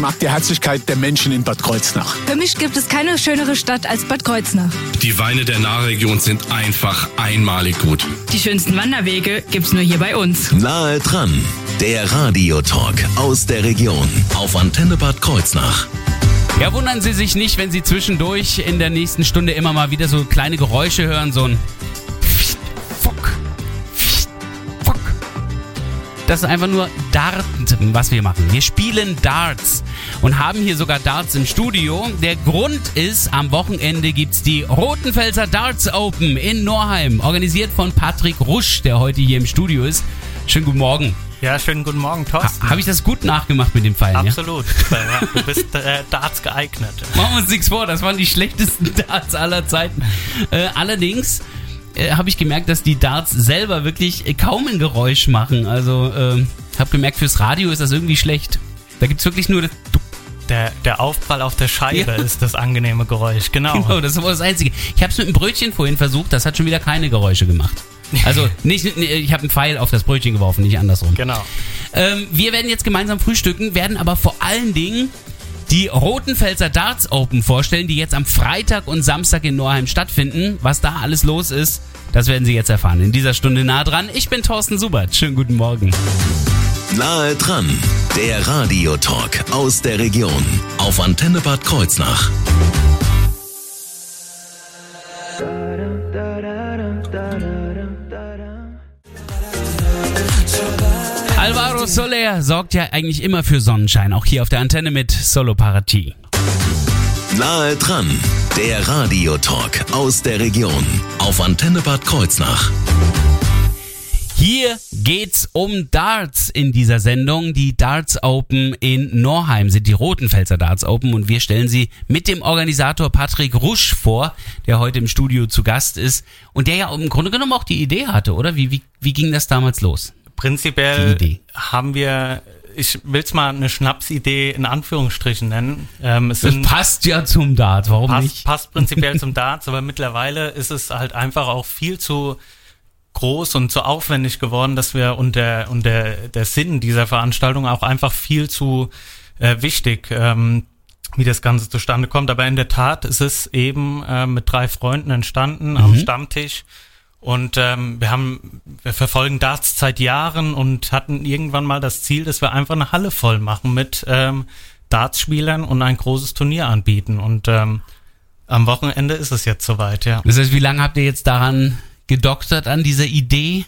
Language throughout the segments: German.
Ich mag die Herzlichkeit der Menschen in Bad Kreuznach. Für mich gibt es keine schönere Stadt als Bad Kreuznach. Die Weine der Nahregion sind einfach einmalig gut. Die schönsten Wanderwege gibt's nur hier bei uns. Nahe dran, der Radiotalk aus der Region auf Antenne Bad Kreuznach. Ja, wundern Sie sich nicht, wenn Sie zwischendurch in der nächsten Stunde immer mal wieder so kleine Geräusche hören, so ein Das ist einfach nur Dart, was wir machen. Wir spielen Darts und haben hier sogar Darts im Studio. Der Grund ist, am Wochenende gibt's die Rotenfelser Darts Open in Norheim, organisiert von Patrick Rusch, der heute hier im Studio ist. Schönen guten Morgen. Ja, schönen guten Morgen, Thorsten. Ha, Habe ich das gut nachgemacht mit dem Pfeilen? Absolut. Ja? du bist äh, Darts geeignet. Machen wir uns nichts vor, das waren die schlechtesten Darts aller Zeiten. Äh, allerdings äh, habe ich gemerkt, dass die Darts selber wirklich äh, kaum ein Geräusch machen. Also äh, habe gemerkt, fürs Radio ist das irgendwie schlecht. Da gibt's wirklich nur das der, der Aufprall auf der Scheibe ja. ist das angenehme Geräusch, genau. Genau, das ist aber das Einzige. Ich habe es mit einem Brötchen vorhin versucht, das hat schon wieder keine Geräusche gemacht. Also nicht, ich habe einen Pfeil auf das Brötchen geworfen, nicht andersrum. Genau. Ähm, wir werden jetzt gemeinsam frühstücken, werden aber vor allen Dingen die Rotenfelser Darts Open vorstellen, die jetzt am Freitag und Samstag in Norheim stattfinden. Was da alles los ist, das werden Sie jetzt erfahren. In dieser Stunde nah dran. Ich bin Thorsten Subert. Schönen guten Morgen. Nahe dran, der Radiotalk aus der Region auf Antenne Bad Kreuznach. Soler sorgt ja eigentlich immer für Sonnenschein, auch hier auf der Antenne mit Solo Parati. Nahe dran, der Radiotalk aus der Region auf Antenne Bad Kreuznach. Hier geht's um Darts in dieser Sendung. Die Darts Open in Norheim sind die Rotenfelser Darts Open und wir stellen sie mit dem Organisator Patrick Rusch vor, der heute im Studio zu Gast ist und der ja im Grunde genommen auch die Idee hatte, oder? Wie, wie, wie ging das damals los? Prinzipiell haben wir ich will es mal eine Schnapsidee in Anführungsstrichen nennen. Ähm, es das sind, passt ja zum Dart, warum passt, nicht? Passt prinzipiell zum Darts, aber mittlerweile ist es halt einfach auch viel zu groß und zu aufwendig geworden, dass wir und der und der der Sinn dieser Veranstaltung auch einfach viel zu äh, wichtig, ähm, wie das Ganze zustande kommt. Aber in der Tat ist es eben äh, mit drei Freunden entstanden mhm. am Stammtisch und ähm, wir haben, wir verfolgen Darts seit Jahren und hatten irgendwann mal das Ziel, dass wir einfach eine Halle voll machen mit ähm, Darts-Spielern und ein großes Turnier anbieten. Und ähm, am Wochenende ist es jetzt soweit, ja. Das heißt, wie lange habt ihr jetzt daran gedoktert an dieser Idee?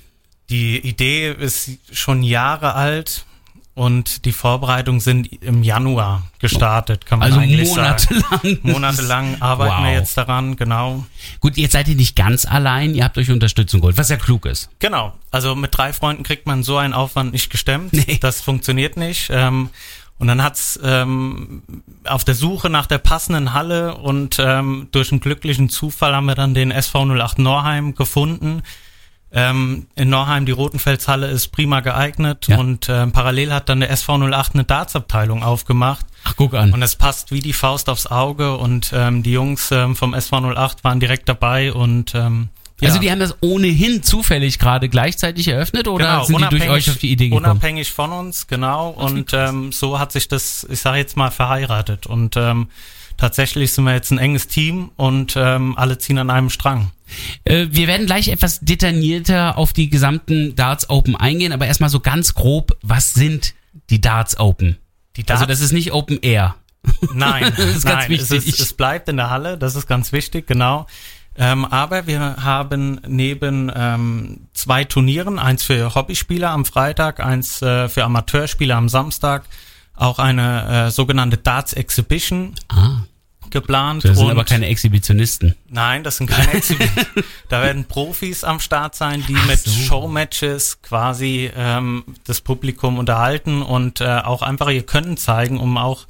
Die Idee ist schon Jahre alt. Und die Vorbereitungen sind im Januar gestartet, kann man also eigentlich monatelang. sagen. Monatelang arbeiten wow. wir jetzt daran, genau. Gut, jetzt seid ihr nicht ganz allein, ihr habt euch Unterstützung geholt, was ja klug ist. Genau, also mit drei Freunden kriegt man so einen Aufwand nicht gestemmt. Nee. Das funktioniert nicht. Ähm, und dann hat's ähm, auf der Suche nach der passenden Halle und ähm, durch einen glücklichen Zufall haben wir dann den SV 08 Norheim gefunden, ähm, in Norheim, die Rotenfelshalle ist prima geeignet ja. und ähm, parallel hat dann der SV 08 eine Dartsabteilung aufgemacht. Ach, guck an. Und es passt wie die Faust aufs Auge und ähm, die Jungs ähm, vom SV 08 waren direkt dabei und ähm, ja. Also die haben das ohnehin zufällig gerade gleichzeitig eröffnet oder genau, sind die durch euch auf die Idee gekommen? Unabhängig von uns, genau. und ähm, so hat sich das, ich sage jetzt mal, verheiratet. Und ähm, tatsächlich sind wir jetzt ein enges Team und ähm, alle ziehen an einem Strang. Äh, wir werden gleich etwas detaillierter auf die gesamten Darts Open eingehen, aber erstmal so ganz grob, was sind die Darts Open? Die Darts also das ist nicht Open Air. Nein, das ist ganz nein, wichtig. Es, ist, es bleibt in der Halle, das ist ganz wichtig, genau. Ähm, aber wir haben neben ähm, zwei Turnieren, eins für Hobbyspieler am Freitag, eins äh, für Amateurspieler am Samstag, auch eine äh, sogenannte Darts Exhibition. Ah geplant. Das sind aber keine Exhibitionisten. Nein, das sind keine Exhibitionisten. da werden Profis am Start sein, die Ach mit so. Showmatches quasi ähm, das Publikum unterhalten und äh, auch einfach ihr Können zeigen, um auch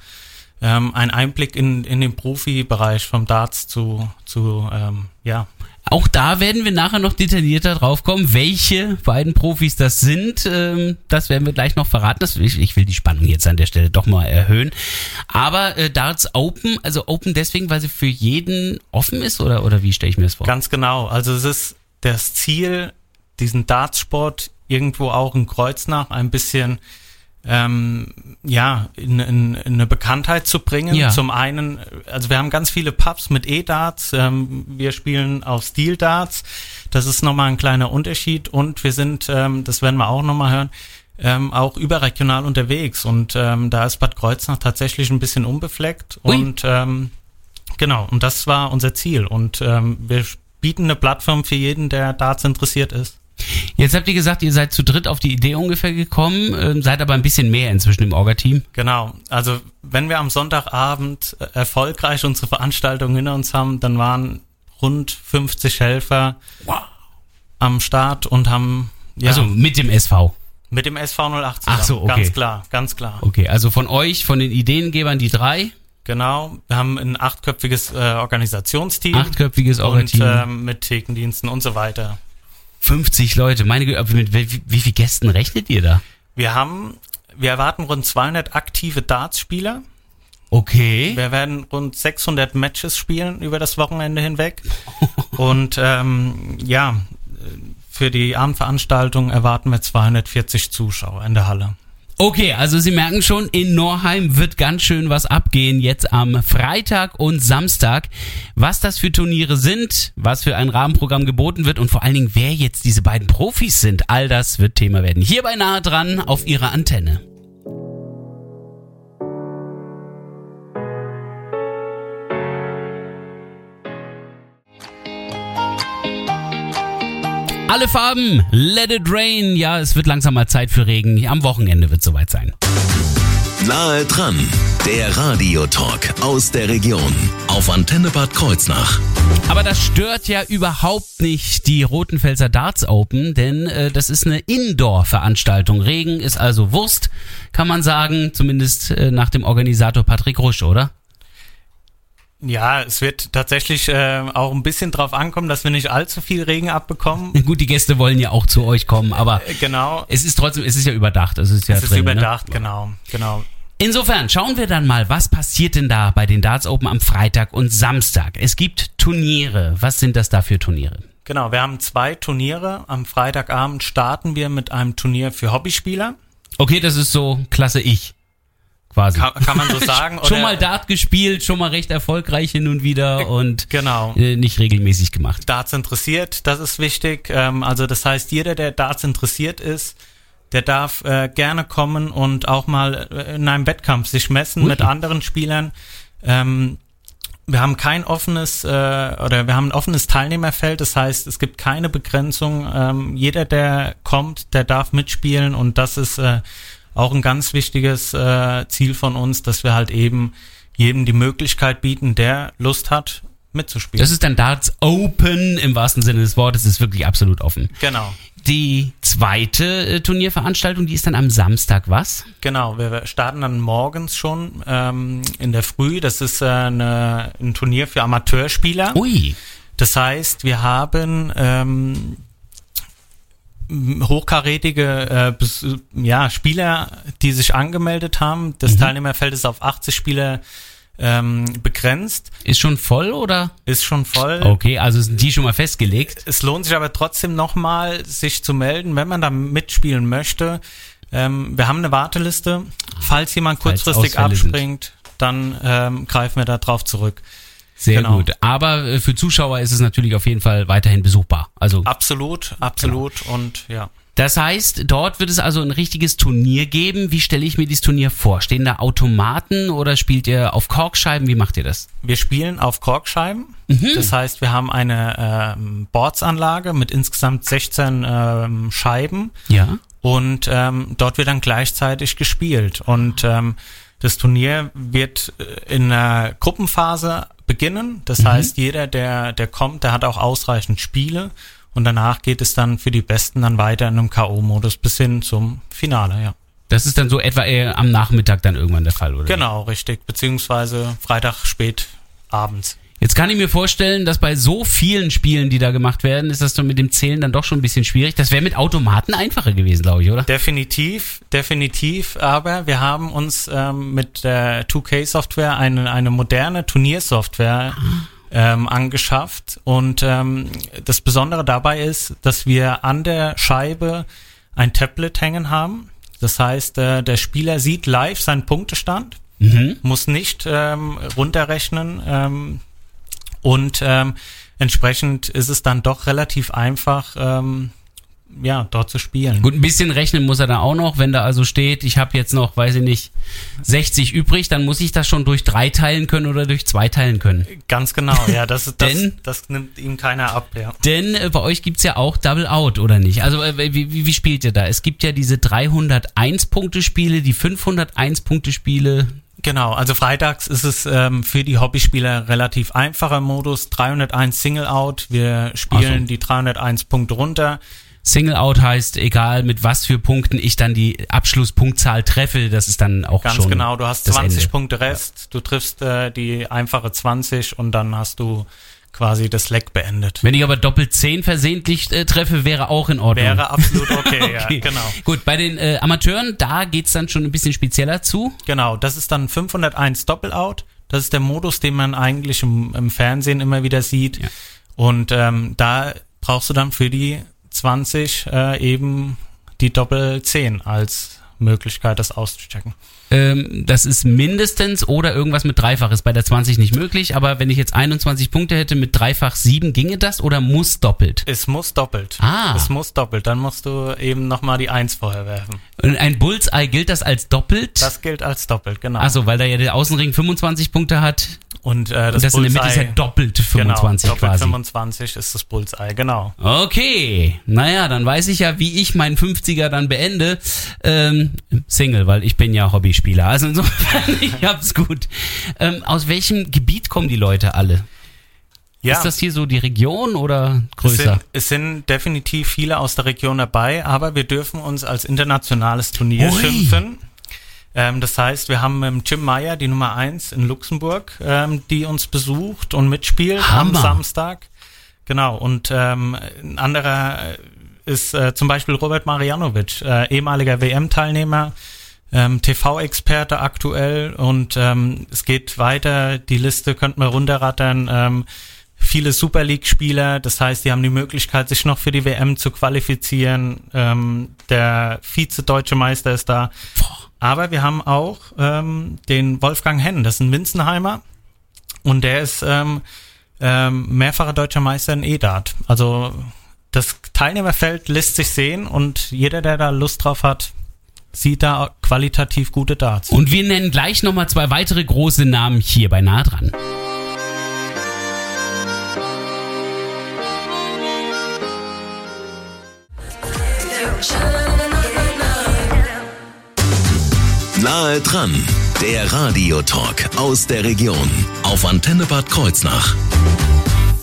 ähm, einen Einblick in, in den Profibereich vom Darts zu, zu ähm, ja, auch da werden wir nachher noch detaillierter drauf kommen, welche beiden Profis das sind. Ähm, das werden wir gleich noch verraten. Ich, will die Spannung jetzt an der Stelle doch mal erhöhen. Aber äh, Darts Open, also Open deswegen, weil sie für jeden offen ist oder, oder wie stelle ich mir das vor? Ganz genau. Also es ist das Ziel, diesen Dartsport irgendwo auch in Kreuznach ein bisschen ähm, ja, in, in, in eine Bekanntheit zu bringen. Ja. Zum einen, also wir haben ganz viele Pubs mit E-Darts, ähm, wir spielen auf Steel-Darts, das ist nochmal ein kleiner Unterschied und wir sind, ähm, das werden wir auch nochmal hören, ähm, auch überregional unterwegs und ähm, da ist Bad Kreuznach tatsächlich ein bisschen unbefleckt Ui. und ähm, genau, und das war unser Ziel und ähm, wir bieten eine Plattform für jeden, der Darts interessiert ist. Jetzt habt ihr gesagt, ihr seid zu dritt auf die Idee ungefähr gekommen, ähm, seid aber ein bisschen mehr inzwischen im Orga-Team. Genau. Also wenn wir am Sonntagabend äh, erfolgreich unsere Veranstaltung hinter uns haben, dann waren rund 50 Helfer am Start und haben ja, Also mit dem SV. mit dem SV 08 zusammen. Ach so, okay. Ganz klar, ganz klar. Okay, also von euch, von den Ideengebern die drei, Genau. Wir haben ein achtköpfiges äh, Organisationsteam. achtköpfiges und Orga-Team, ähm, mit Thekendiensten und so weiter. 50 Leute. Meine Güte, aber mit wie, wie viel Gästen rechnet ihr da? Wir haben, wir erwarten rund 200 aktive Darts-Spieler. Okay. Wir werden rund 600 Matches spielen über das Wochenende hinweg. Und ähm, ja, für die Abendveranstaltung erwarten wir 240 Zuschauer in der Halle. Okay, also Sie merken schon, in Norheim wird ganz schön was abgehen jetzt am Freitag und Samstag. Was das für Turniere sind, was für ein Rahmenprogramm geboten wird und vor allen Dingen, wer jetzt diese beiden Profis sind, all das wird Thema werden. Hierbei nahe dran auf Ihrer Antenne. Alle Farben, let it rain. Ja, es wird langsam mal Zeit für Regen. Am Wochenende wird soweit sein. Nahe dran, der Radiotalk aus der Region auf Antenne Bad Kreuznach. Aber das stört ja überhaupt nicht die Rotenfelser Darts Open, denn äh, das ist eine Indoor-Veranstaltung. Regen ist also Wurst, kann man sagen, zumindest äh, nach dem Organisator Patrick Rusch, oder? Ja, es wird tatsächlich äh, auch ein bisschen drauf ankommen, dass wir nicht allzu viel Regen abbekommen. Gut, die Gäste wollen ja auch zu euch kommen, aber Äh, Genau. es ist trotzdem, es ist ja überdacht. Es ist ja Es ist drin, überdacht, Ne? genau, genau. Insofern schauen wir dann mal, was passiert denn da bei den Darts Open am Freitag und Samstag. Es gibt Turniere. Was sind das da für Turniere? Genau, wir haben zwei Turniere. Am Freitagabend starten wir mit einem Turnier für Hobbyspieler. Okay, das ist so Klasse ich. Quasi. Kann, kann man so sagen. schon mal Dart gespielt, schon mal recht erfolgreich hin und wieder und Genau. äh, nicht regelmäßig gemacht. Darts interessiert, das ist wichtig. Ähm, also das heißt, jeder, der Darts interessiert ist, der darf äh, gerne kommen und auch mal äh, in einem Wettkampf sich messen Ui. mit anderen Spielern. Ähm, wir haben kein offenes oder wir haben ein offenes Teilnehmerfeld, das heißt, es gibt keine Begrenzung. Ähm, jeder, der kommt, der darf mitspielen und das ist auch ein ganz wichtiges äh, Ziel von uns, dass wir halt eben jedem die Möglichkeit bieten, der Lust hat, mitzuspielen. Das ist dann Darts Open im wahrsten Sinne des Wortes, ist wirklich absolut offen. genau. Die zweite äh, Turnierveranstaltung, die ist dann am Samstag was? Genau, wir starten dann morgens schon ähm, in der Früh. Das ist äh, eine, ein Turnier für Amateurspieler. Ui, Das heißt, wir haben ähm, hochkarätige äh, ja, Spieler, die sich angemeldet haben. Das Teilnehmerfeld ist auf 80 Spieler ähm, begrenzt, ist schon voll oder? ist schon voll. Okay, also sind die schon mal festgelegt. Es lohnt sich aber trotzdem nochmal, sich zu melden, wenn man da mitspielen möchte. Ähm, wir haben eine Warteliste. Falls jemand Falls kurzfristig Ausfälle sind. abspringt, dann ähm, greifen wir da drauf zurück. Sehr Genau. gut. Aber äh, für Zuschauer ist es natürlich auf jeden Fall weiterhin besuchbar. Also Absolut, absolut und ja. das heißt, dort wird es also ein richtiges Turnier geben. Wie stelle ich mir dieses Turnier vor? Stehen da Automaten oder spielt ihr auf Korkscheiben? Wie macht ihr das? Wir spielen auf Korkscheiben. Das heißt, wir haben eine ähm, Boardsanlage mit insgesamt 16 ähm, Scheiben Ja. und ähm, dort wird dann gleichzeitig gespielt. Und ähm, das Turnier wird äh, in einer Gruppenphase beginnen. Das heißt, jeder, der, der kommt, der hat auch ausreichend Spiele. Und danach geht es dann für die Besten dann weiter in einem K.O.-Modus bis hin zum Finale, ja. Das ist dann so etwa eher am Nachmittag dann irgendwann der Fall, oder? Genau, richtig. Beziehungsweise Freitag spät abends. Jetzt kann ich mir vorstellen, dass bei so vielen Spielen, die da gemacht werden, ist das dann mit dem Zählen dann doch schon ein bisschen schwierig. Das wäre mit Automaten einfacher gewesen, glaube ich, oder? Definitiv, definitiv. Aber wir haben uns ähm, mit der 2K-Software eine, eine moderne Turniersoftware ähm, angeschafft. Und ähm, das Besondere dabei ist, dass wir an der Scheibe ein Tablet hängen haben. Das heißt, äh, der Spieler sieht live seinen Punktestand, Mhm. muss nicht ähm, runterrechnen ähm, und ähm, entsprechend ist es dann doch relativ einfach, ähm, ja, dort zu spielen. Gut, ein bisschen rechnen muss er da auch noch. Wenn da also steht, ich habe jetzt noch, weiß ich nicht, 60 übrig, dann muss ich das schon durch drei teilen können oder durch zwei teilen können. Ganz genau, ja, das, das, Denn- das nimmt ihm keiner ab, ja. Denn äh, bei euch gibt's ja auch Double Out, oder nicht? Also äh, wie, wie, wie spielt ihr da? Es gibt ja diese 301-Punkte-Spiele, die 501-Punkte-Spiele. Genau, also freitags ist es ähm, für die Hobbyspieler relativ einfacher Modus, 301 Single Out, wir spielen so. die 301 Punkte runter. Single Out heißt, egal mit was für Punkten ich dann die Abschlusspunktzahl treffe, das ist dann auch Ganz schon genau, du hast das 20 Ende. Punkte Rest, du triffst äh, die einfache 20 und dann hast du quasi das Leck beendet. Wenn ich aber doppelt 10 versehentlich äh, treffe, wäre auch in Ordnung. Wäre absolut okay, Okay. ja, genau. Gut, bei den äh, Amateuren, da geht's dann schon ein bisschen spezieller zu. Genau, das ist dann 501 Doppel-Out. Das ist der Modus, den man eigentlich im, im Fernsehen immer wieder sieht. Ja. Und ähm, da brauchst du dann für die 20 äh, eben die Doppel 10 als Möglichkeit, das auszuchecken. Ähm, das ist mindestens oder irgendwas mit Dreifach ist bei der 20 nicht möglich, aber wenn ich jetzt 21 Punkte hätte mit Dreifach 7, ginge das oder muss doppelt? Es muss doppelt. Ah. Es muss doppelt. Dann musst du eben nochmal die 1 vorher werfen. Und ein Bullseye gilt das als doppelt? Das gilt als doppelt, genau. Achso, weil da ja der Außenring 25 Punkte hat und äh, das, und das in der Mitte ist ja doppelt 25 genau, doppelt quasi. 25 ist das Bullseye, genau. Okay, naja, dann weiß ich ja, wie ich meinen 50er dann beende. Ähm, Single, weil ich bin ja Hobbyspieler. Also insofern, ich hab's gut. Ähm, aus welchem Gebiet kommen die Leute alle? Ja. Ist das hier so die Region oder Es größer? sind, es sind definitiv viele aus der Region dabei, aber wir dürfen uns als internationales Turnier Ui. schimpfen. Ähm, das heißt, wir haben ähm, Jim Meyer, die Nummer eins in Luxemburg, ähm, die uns besucht und mitspielt Hammer. am Samstag. Genau, und ähm, ein anderer ist äh, zum Beispiel Robert Marianovic, äh, ehemaliger WM-Teilnehmer, ähm, TV-Experte aktuell und ähm, es geht weiter, die Liste könnten wir runterrattern. Ähm, viele Super League-Spieler, das heißt, die haben die Möglichkeit, sich noch für die WM zu qualifizieren. Ähm, der Vize-Deutsche Meister ist da. Aber wir haben auch ähm, den Wolfgang Henn, das ist ein Winzenheimer und der ist ähm, ähm, mehrfacher deutscher Meister in E-Dart. Also das Teilnehmerfeld lässt sich sehen und jeder, der da Lust drauf hat, sieht da qualitativ gute Darts. Und wir nennen gleich nochmal zwei weitere große Namen hier bei nah dran. Nahe dran, der Radiotalk aus der Region auf Antenne Bad Kreuznach.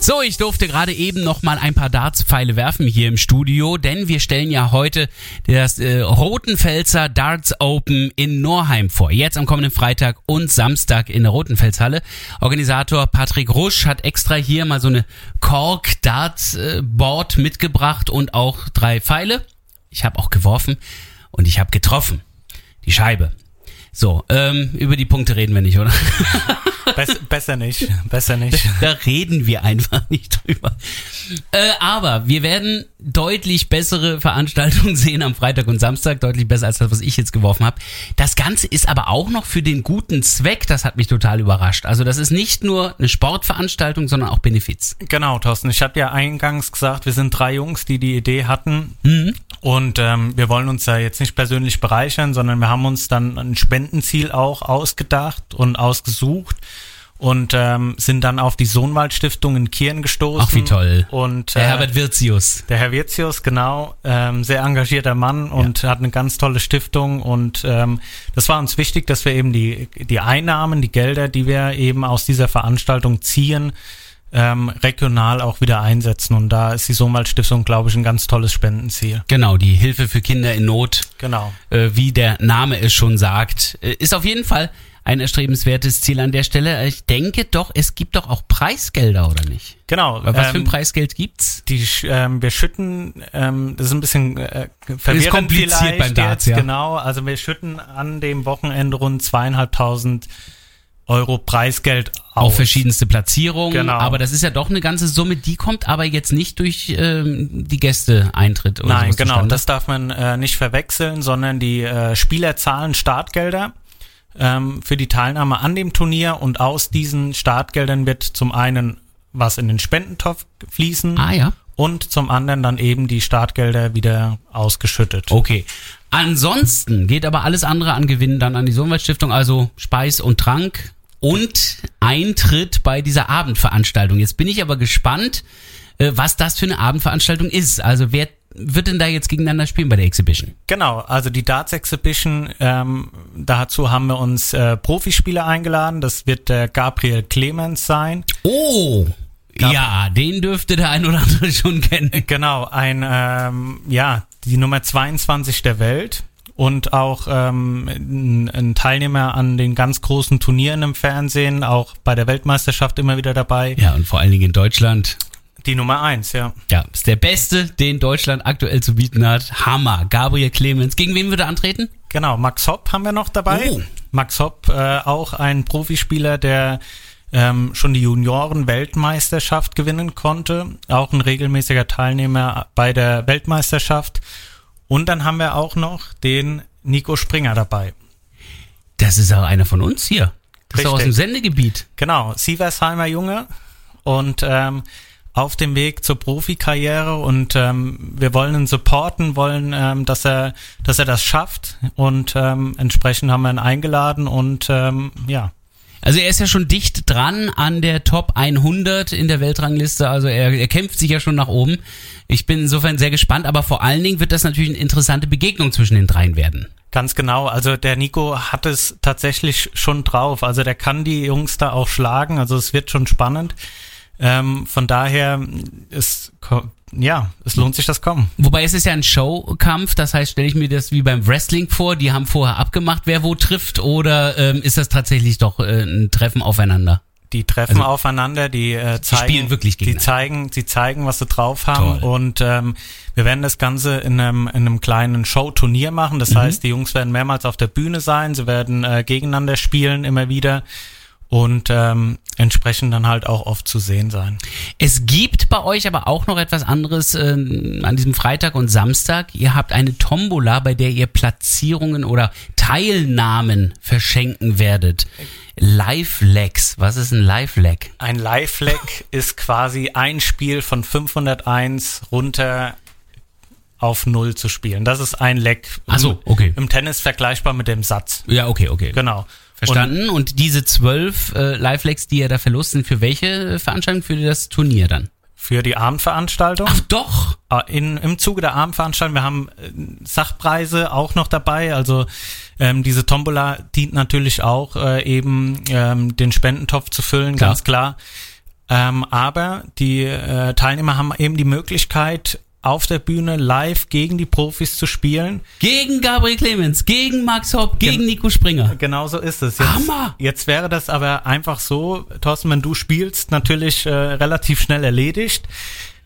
So, ich durfte gerade eben noch mal ein paar Dartspfeile werfen hier im Studio, denn wir stellen ja heute das äh, Rotenfelser Darts Open in Norheim vor. Jetzt am kommenden Freitag und Samstag in der Rotenfelshalle. Organisator Patrick Rusch hat extra hier mal so eine Kork Darts äh, Board mitgebracht und auch drei Pfeile. Ich habe auch geworfen und ich habe getroffen. Die Scheibe. So, ähm, über die Punkte reden wir nicht, oder? Bess, besser nicht, besser nicht. Da reden wir einfach nicht drüber. Äh, aber wir werden deutlich bessere Veranstaltungen sehen am Freitag und Samstag, deutlich besser als das, was ich jetzt geworfen habe. Das Ganze ist aber auch noch für den guten Zweck, das hat mich total überrascht. Also das ist nicht nur eine Sportveranstaltung, sondern auch Benefiz. Genau, Thorsten. Ich hatte ja eingangs gesagt, wir sind drei Jungs, die die Idee hatten. Und ähm, wir wollen uns ja jetzt nicht persönlich bereichern, sondern wir haben uns dann ein Spendenziel auch ausgedacht und ausgesucht und ähm, sind dann auf die Sohnwald Stiftung in Kirn gestoßen. Ach, wie toll. Und Der äh, Herbert Wirzius. Der Herr Wirzius, genau, ähm, sehr engagierter Mann und hat eine ganz tolle Stiftung und ähm, das war uns wichtig, dass wir eben die, die Einnahmen, die Gelder, die wir eben aus dieser Veranstaltung ziehen, ähm, regional auch wieder einsetzen und da ist die Sohnwald Stiftung, glaube ich, ein ganz tolles Spendenziel. Genau, die Hilfe für Kinder in Not, Genau. äh, wie der Name es schon sagt, äh, ist auf jeden Fall ein erstrebenswertes Ziel an der Stelle. Ich denke doch, es gibt doch auch Preisgelder, oder nicht? Genau. Was für ein ähm, Preisgeld gibt's? Die, ähm, wir schütten, ähm, das ist ein bisschen äh, verwirrend kompliziert vielleicht beim Darts, jetzt, ja. genau. Also wir schütten an dem Wochenende rund zweieinhalbtausend Euro Preisgeld aus. verschiedenste Platzierungen, Genau. aber das ist ja doch eine ganze Summe, die kommt aber jetzt nicht durch ähm, die Gäste-Eintritt oder Nein, genau, das darf man äh, nicht verwechseln, sondern die äh, Spieler zahlen Startgelder ähm, für die Teilnahme an dem Turnier und aus diesen Startgeldern wird zum einen was in den Spendentopf fließen Ah ja. und zum anderen dann eben die Startgelder wieder ausgeschüttet. Okay. Ansonsten geht aber alles andere an Gewinn dann an die Sohnwald Stiftung, also Speis und Trank und Eintritt bei dieser Abendveranstaltung. Jetzt bin ich aber gespannt, äh, was das für eine Abendveranstaltung ist. Also wer wird denn da jetzt gegeneinander spielen bei der Exhibition? Genau, also die Darts Exhibition, ähm, dazu haben wir uns äh, Profispieler eingeladen. Das wird der Gabriel Clemens sein. Oh, ja, den dürfte der ein oder andere schon kennen. Genau, ein, ähm, ja, die Nummer 22 der Welt und auch ähm, ein, ein Teilnehmer an den ganz großen Turnieren im Fernsehen, auch bei der Weltmeisterschaft immer wieder dabei. Ja, und vor allen Dingen in Deutschland. Die Nummer 1, ja. Ja, ist der beste, den Deutschland aktuell zu bieten hat. Hammer. Gabriel Clemens. Gegen wen würde er antreten? Genau, Max Hopp haben wir noch dabei. Oh. Max Hopp, äh, auch ein Profispieler, der ähm, schon die Junioren-Weltmeisterschaft gewinnen konnte. Auch ein regelmäßiger Teilnehmer bei der Weltmeisterschaft. Und dann haben wir auch noch den Nico Springer dabei. Das ist auch einer von uns hier. Das ist auch aus dem Richtig. Sendegebiet. Genau, Sieversheimer Junge und ähm, auf dem Weg zur Profikarriere und ähm, wir wollen ihn supporten, wollen, ähm, dass er, dass er das schafft und ähm, entsprechend haben wir ihn eingeladen und ähm, ja, Also er ist ja schon dicht dran an der Top 100 in der Weltrangliste. Also er, er kämpft sich ja schon nach oben. Ich bin insofern sehr gespannt, aber vor allen Dingen wird das natürlich eine interessante Begegnung zwischen den dreien werden. Ganz genau. Also der Nico hat es tatsächlich schon drauf. Also der kann die Jungs da auch schlagen. Also es wird schon spannend. Ähm, von daher ist ja, es lohnt sich das kommen. Wobei es ist ja ein Showkampf, das heißt, stelle ich mir das wie beim Wrestling vor, die haben vorher abgemacht, wer wo trifft, oder ähm, ist das tatsächlich doch äh, ein Treffen aufeinander? Die treffen Also, aufeinander, die äh, zeigen, spielen wirklich die zeigen, sie zeigen, was sie drauf haben Toll. und ähm, wir werden das Ganze in einem, in einem kleinen Show-Turnier machen. Mhm. Das heißt, die Jungs werden mehrmals auf der Bühne sein, sie werden äh, gegeneinander spielen immer wieder und ähm, entsprechend dann halt auch oft zu sehen sein. Es gibt bei euch aber auch noch etwas anderes ähm, an diesem Freitag und Samstag. Ihr habt eine Tombola, bei der ihr Platzierungen oder Teilnahmen verschenken werdet. Live-Legs. Was ist ein Live-Leg? Ein Live-Leg ist quasi ein Spiel von 501 runter auf Null zu spielen. Das ist ein Leg. Ach so, okay. Im Tennis vergleichbar mit dem Satz. Ja, okay, okay. Genau. Verstanden. Und, diese zwölf äh, Live-Legs, die ihr da verlost, sind für welche Veranstaltung? Für das Turnier dann? Für die Abendveranstaltung. Ach doch! Äh, In, Im Zuge der Abendveranstaltung, wir haben äh, Sachpreise auch noch dabei. Also ähm, diese Tombola dient natürlich auch äh, eben ähm, den Spendentopf zu füllen, Klar. ganz klar. Ähm, aber die äh, Teilnehmer haben eben die Möglichkeit, auf der Bühne live gegen die Profis zu spielen. Gegen Gabriel Clemens, gegen Max Hopp, gegen Gen- Nico Springer. Genau so ist es. Jetzt, Hammer! Jetzt wäre das aber einfach so, Thorsten, wenn du spielst, natürlich äh, relativ schnell erledigt.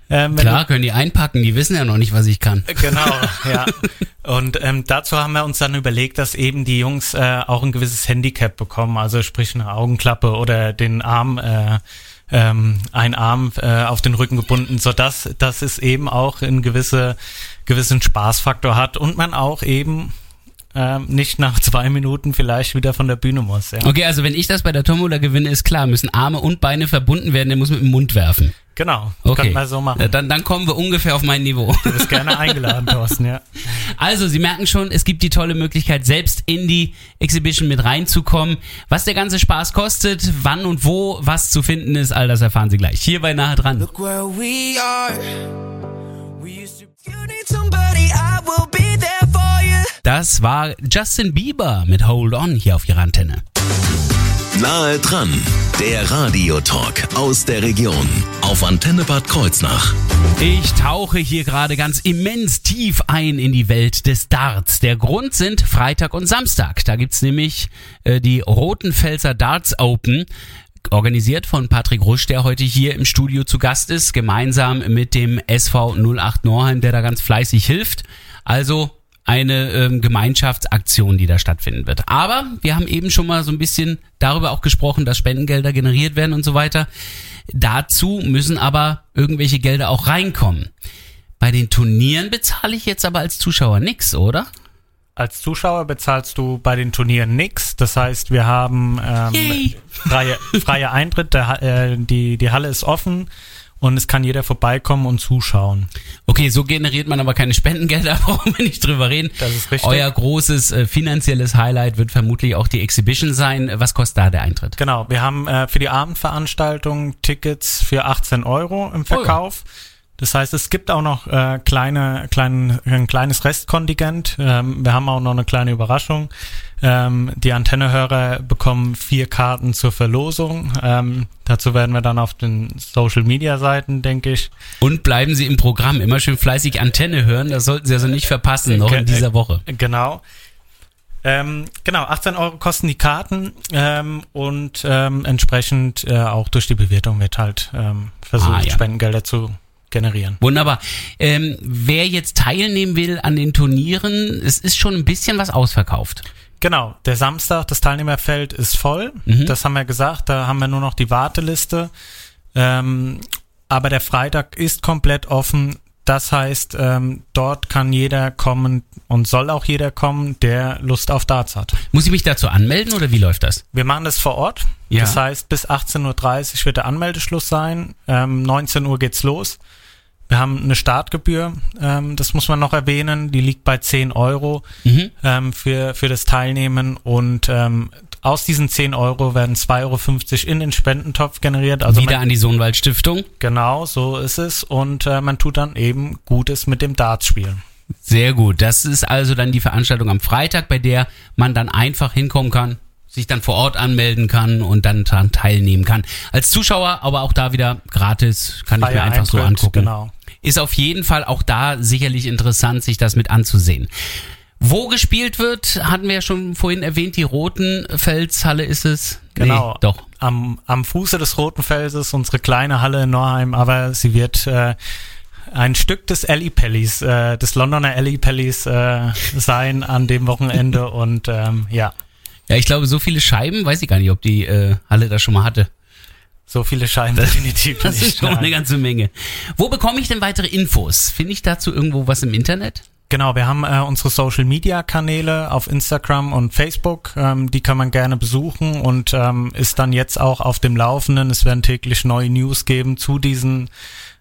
Ähm, Klar, können die einpacken, die wissen ja noch nicht, was ich kann. Genau, ja. Und ähm, dazu haben wir uns dann überlegt, dass eben die Jungs äh, auch ein gewisses Handicap bekommen, also sprich eine Augenklappe oder den Arm, äh, ähm, ein Arm äh, auf den Rücken gebunden, sodass dass es eben auch einen gewisse, gewissen Spaßfaktor hat und man auch eben ähm, nicht nach zwei Minuten vielleicht wieder von der Bühne muss. Ja. Okay, also wenn ich das bei der Tombola gewinne, ist klar, müssen Arme und Beine verbunden werden, der muss mit dem Mund werfen. Genau, Okay. können wir so machen. Ja, Dann, dann kommen wir ungefähr auf mein Niveau. Du bist gerne eingeladen, Thorsten, ja. Also, Sie merken schon, es gibt die tolle Möglichkeit, selbst in die Exhibition mit reinzukommen. Was der ganze Spaß kostet, wann und wo was zu finden ist, all das erfahren Sie gleich. Hier bei Nahe dran. Look where we are. We used to. You need somebody, I will be. Das war Justin Bieber mit Hold On hier auf Ihrer Antenne. Nahe dran, der Radiotalk aus der Region auf Antenne Bad Kreuznach. Ich tauche hier gerade ganz immens tief ein in die Welt des Darts. Der Grund sind Freitag und Samstag. Da gibt's nämlich äh, die Rotenfelser Darts Open. Organisiert von Patrick Rusch, der heute hier im Studio zu Gast ist, gemeinsam mit dem SV 08 Norheim, der da ganz fleißig hilft. Also eine ähm, Gemeinschaftsaktion, die da stattfinden wird. Aber wir haben eben schon mal so ein bisschen darüber auch gesprochen, dass Spendengelder generiert werden und so weiter. Dazu müssen aber irgendwelche Gelder auch reinkommen. Bei den Turnieren bezahle ich jetzt aber als Zuschauer nix, oder? Als Zuschauer bezahlst du bei den Turnieren nix. Das heißt, wir haben ähm, freie, freie Eintritt. Der, äh, die, die Halle ist offen und es kann jeder vorbeikommen und zuschauen. Okay, so generiert man aber keine Spendengelder, brauchen wir nicht drüber reden. Das ist richtig. Euer großes äh, finanzielles Highlight wird vermutlich auch die Exhibition sein. Was kostet da der Eintritt? Genau, wir haben äh, für die Abendveranstaltung Tickets für 18 Euro im Verkauf. Das heißt, es gibt auch noch äh, kleine, klein, ein kleines Restkontingent. Ähm, wir haben auch noch eine kleine Überraschung. Ähm, die Antennehörer bekommen vier Karten zur Verlosung. Ähm, dazu werden wir dann auf den Social Media Seiten, denke ich. Und bleiben Sie im Programm. Immer schön fleißig Antenne hören. Das sollten Sie also nicht verpassen, noch in dieser Woche. Genau. Ähm, genau, 18 Euro kosten die Karten ähm, und ähm, entsprechend äh, auch durch die Bewertung wird halt ähm, versucht, Ah, ja. Spendengelder zu generieren. Wunderbar. Ähm, wer jetzt teilnehmen will an den Turnieren, es ist schon ein bisschen was ausverkauft. Genau, der Samstag, das Teilnehmerfeld ist voll. Mhm. Das haben wir gesagt, da haben wir nur noch die Warteliste. Ähm, aber der Freitag ist komplett offen. Das heißt, ähm, dort kann jeder kommen und soll auch jeder kommen, der Lust auf Darts hat. Muss ich mich dazu anmelden oder wie läuft das? Wir machen das vor Ort. Ja. Das heißt, bis 18.30 Uhr wird der Anmeldeschluss sein. Ähm, 19 Uhr geht's los. Wir haben eine Startgebühr, ähm, das muss man noch erwähnen, die liegt bei 10 Euro Mhm. ähm, für, für das Teilnehmen und ähm, aus diesen 10 Euro werden 2,50 Euro in den Spendentopf generiert. Also Wieder man, an die Sohnwald Stiftung. genau, so ist es und äh, man tut dann eben Gutes mit dem Darts spielen. Sehr gut. Das ist also dann die Veranstaltung am Freitag, bei der man dann einfach hinkommen kann, sich dann vor Ort anmelden kann und dann daran teilnehmen kann. Als Zuschauer, aber auch da wieder gratis, kann ich mir Freier einfach so Eintritt, angucken. Genau. Ist auf jeden Fall auch da sicherlich interessant, sich das mit anzusehen. Wo gespielt wird, hatten wir ja schon vorhin erwähnt, die Rotenfelshalle ist es. Genau. Nee, doch. Am, am Fuße des Roten Felses, unsere kleine Halle in Norheim, aber sie wird äh, ein Stück des Alley Pellys, äh, des Londoner Alley Pellys äh, sein an dem Wochenende und ähm, ja, Ja, ich glaube, so viele Scheiben, weiß ich gar nicht, ob die äh, Halle das schon mal hatte. So viele Scheine definitiv Das nicht. ist schon eine ganze Menge. Wo bekomme ich denn weitere Infos? Finde ich dazu irgendwo was im Internet? Genau, wir haben äh, unsere Social Media Kanäle auf Instagram und Facebook, ähm, die kann man gerne besuchen und ähm, ist dann jetzt auch auf dem Laufenden. Es werden täglich neue News geben zu diesen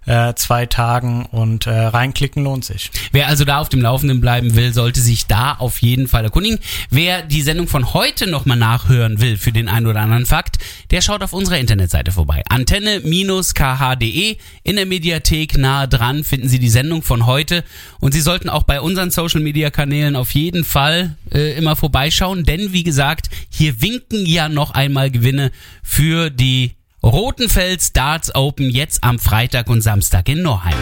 äh, zwei Tagen und äh, reinklicken lohnt sich. Wer also da auf dem Laufenden bleiben will, sollte sich da auf jeden Fall erkundigen. Wer die Sendung von heute nochmal nachhören will für den einen oder anderen Fakt, der schaut auf unserer Internetseite vorbei. Antenne-kh.de. In der Mediathek nahe dran finden Sie die Sendung von heute. Und Sie sollten auch bei unseren Social-Media-Kanälen auf jeden Fall äh, immer vorbeischauen, denn wie gesagt, hier winken ja noch einmal Gewinne für die Rotenfels Darts Open jetzt am Freitag und Samstag in Norheim.